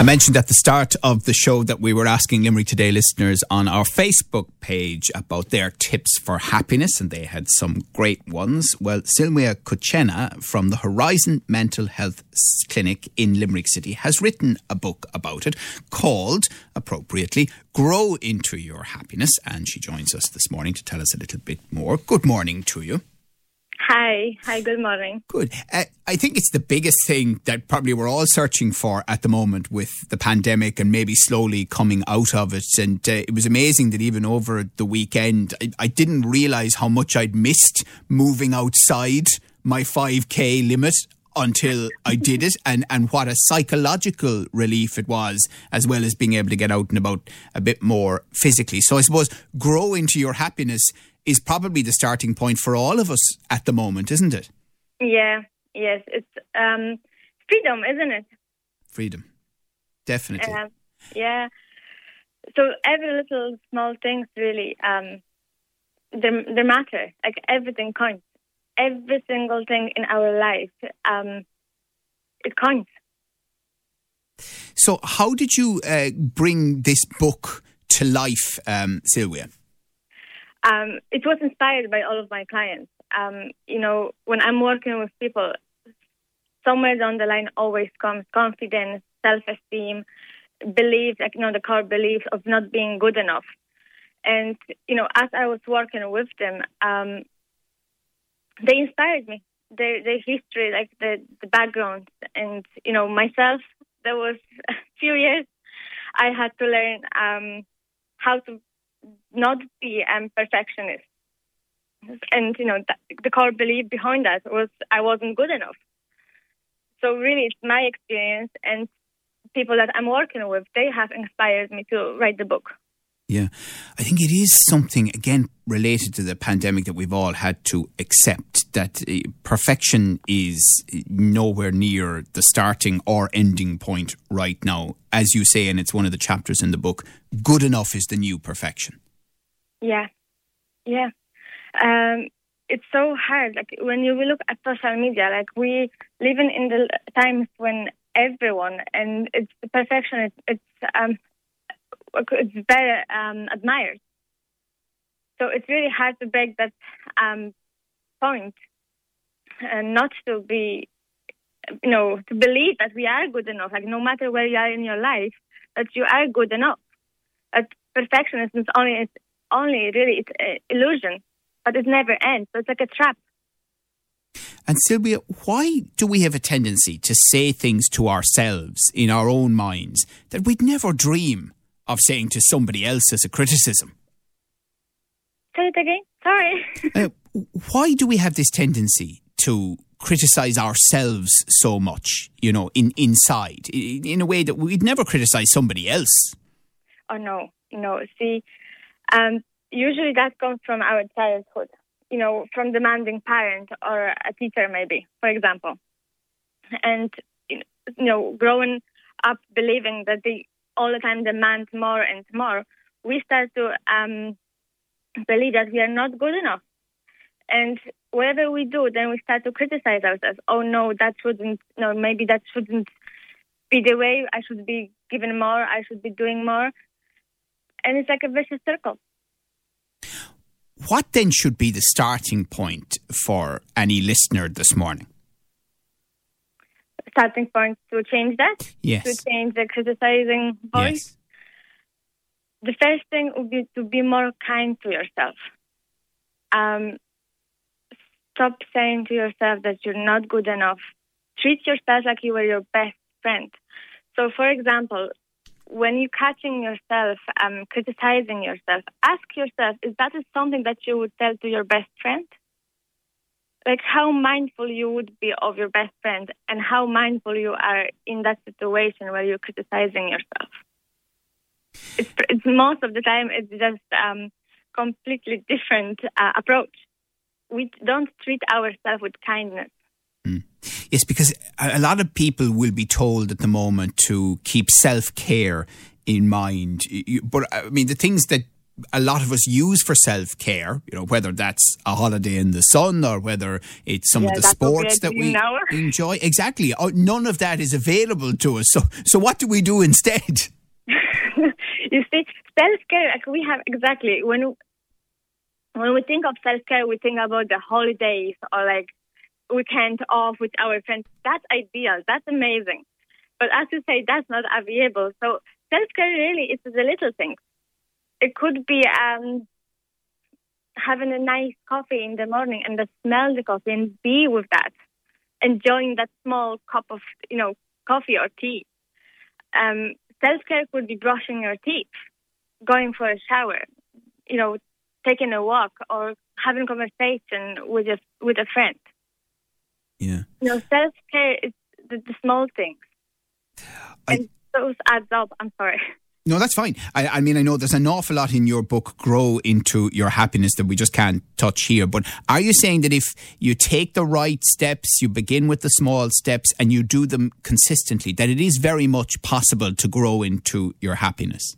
I mentioned at the start of the show that we were asking Limerick Today listeners on our Facebook page about their tips for happiness, and they had some great ones. Well, Silvia Kuchena from the Horizon Mental Health Clinic in Limerick City has written a book about it called, appropriately, Grow Into Your Happiness. And she joins us this morning to tell us a little bit more. Good morning to you. Hi. Hi, good morning. Good. Uh, I think it's the biggest thing that probably we're all searching for at the moment with the pandemic and maybe slowly coming out of it. And uh, it was amazing that even over the weekend, I, I didn't realize how much I'd missed moving outside my 5K limit until I did it and, and what a psychological relief it was, as well as being able to get out and about a bit more physically. So I suppose grow into your happiness is probably the starting point for all of us at the moment, isn't it? Yeah, yes. It's um, freedom, isn't it? Freedom. Definitely. Uh, yeah. So every little small things really, um, they, they matter. Like everything counts. Every single thing in our life, um, it counts. So, how did you uh, bring this book to life, um, Sylvia? Um, it was inspired by all of my clients. Um, you know, when I'm working with people, somewhere down the line always comes confidence, self-esteem, belief, like you know, the core belief of not being good enough. And you know, as I was working with them, um, they inspired me. Their their history, like the the background, and you know, myself. There was a few years I had to learn um, how to not be a um, perfectionist. And, you know, the core belief behind that was I wasn't good enough. So really, it's my experience and people that I'm working with, they have inspired me to write the book. Yeah, I think it is something, again, related to the pandemic that we've all had to accept that uh, perfection is nowhere near the starting or ending point right now. As you say, and it's one of the chapters in the book, good enough is the new perfection. Yeah, yeah. Um, it's so hard. Like when you look at social media, like we living in the times when everyone and it's perfection. It's um, it's very um, admired. So it's really hard to break that um, point and not to be, you know, to believe that we are good enough. Like no matter where you are in your life, that you are good enough. That perfectionism is only it's only really it's an illusion, but it never ends. So it's like a trap. And Sylvia, why do we have a tendency to say things to ourselves in our own minds that we'd never dream of saying to somebody else as a criticism. Say it again. Sorry. uh, why do we have this tendency to criticize ourselves so much, you know, in inside, in, in a way that we'd never criticize somebody else? Oh, no. No. See, um, usually that comes from our childhood, you know, from demanding parent or a teacher, maybe, for example. And, you know, growing up believing that the all the time demand more and more, we start to um, believe that we are not good enough. And whatever we do, then we start to criticize ourselves. Oh no, that shouldn't. No, maybe that shouldn't be the way. I should be given more. I should be doing more. And it's like a vicious circle. What then should be the starting point for any listener this morning? Starting point to change that. Yes. To change the criticizing voice. Yes. The first thing would be to be more kind to yourself. Um, stop saying to yourself that you're not good enough. Treat yourself like you were your best friend. So, for example, when you're catching yourself um, criticizing yourself, ask yourself, is that something that you would tell to your best friend? Like how mindful you would be of your best friend and how mindful you are in that situation where you're criticizing yourself. It's, it's most of the time it's just um, completely different uh, approach. We don't treat ourselves with kindness. Mm. Yes, because a lot of people will be told at the moment to keep self care in mind. But I mean, the things that a lot of us use for self care, you know, whether that's a holiday in the sun or whether it's some Yeah, of the sports that we now. enjoy. Exactly. Oh, None of that is available to us. So, so what do we do instead? you see, self care. Like we have exactly when when we think of self care, we think about the holidays or like weekend off with our friends. That's ideal. That's amazing. But as you say, that's not available. So self care really is the little things. It could be um, having a nice coffee in the morning and just smell the coffee and be with that, enjoying that small cup of you know coffee or tea. Um, self care could be brushing your teeth, going for a shower, you know, taking a walk, or having a conversation with a with a friend. Yeah. You know, self care is the, the small things, I- and those adds up. I'm sorry. No, that's fine. I, I mean, I know there's an awful lot in your book, Grow into Your Happiness, that we just can't touch here. But are you saying that if you take the right steps, you begin with the small steps, and you do them consistently, that it is very much possible to grow into your happiness?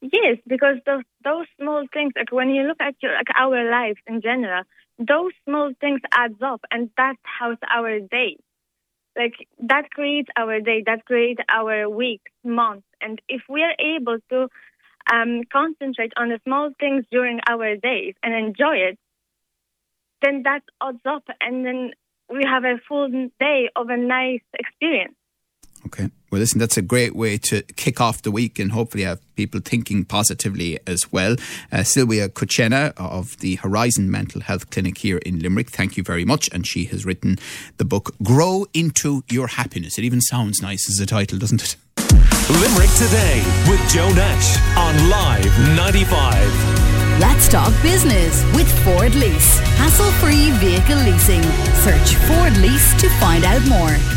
Yes, because those those small things, like when you look at your like our lives in general, those small things adds up, and that's how our day. Like that creates our day, that creates our week, month, and if we are able to um, concentrate on the small things during our days and enjoy it, then that adds up, and then we have a full day of a nice experience. Okay. Well, listen, that's a great way to kick off the week and hopefully have people thinking positively as well. Uh, Sylvia Kuchena of the Horizon Mental Health Clinic here in Limerick, thank you very much. And she has written the book Grow into Your Happiness. It even sounds nice as a title, doesn't it? Limerick Today with Joe Nash on Live 95. Let's talk business with Ford Lease. Hassle free vehicle leasing. Search Ford Lease to find out more.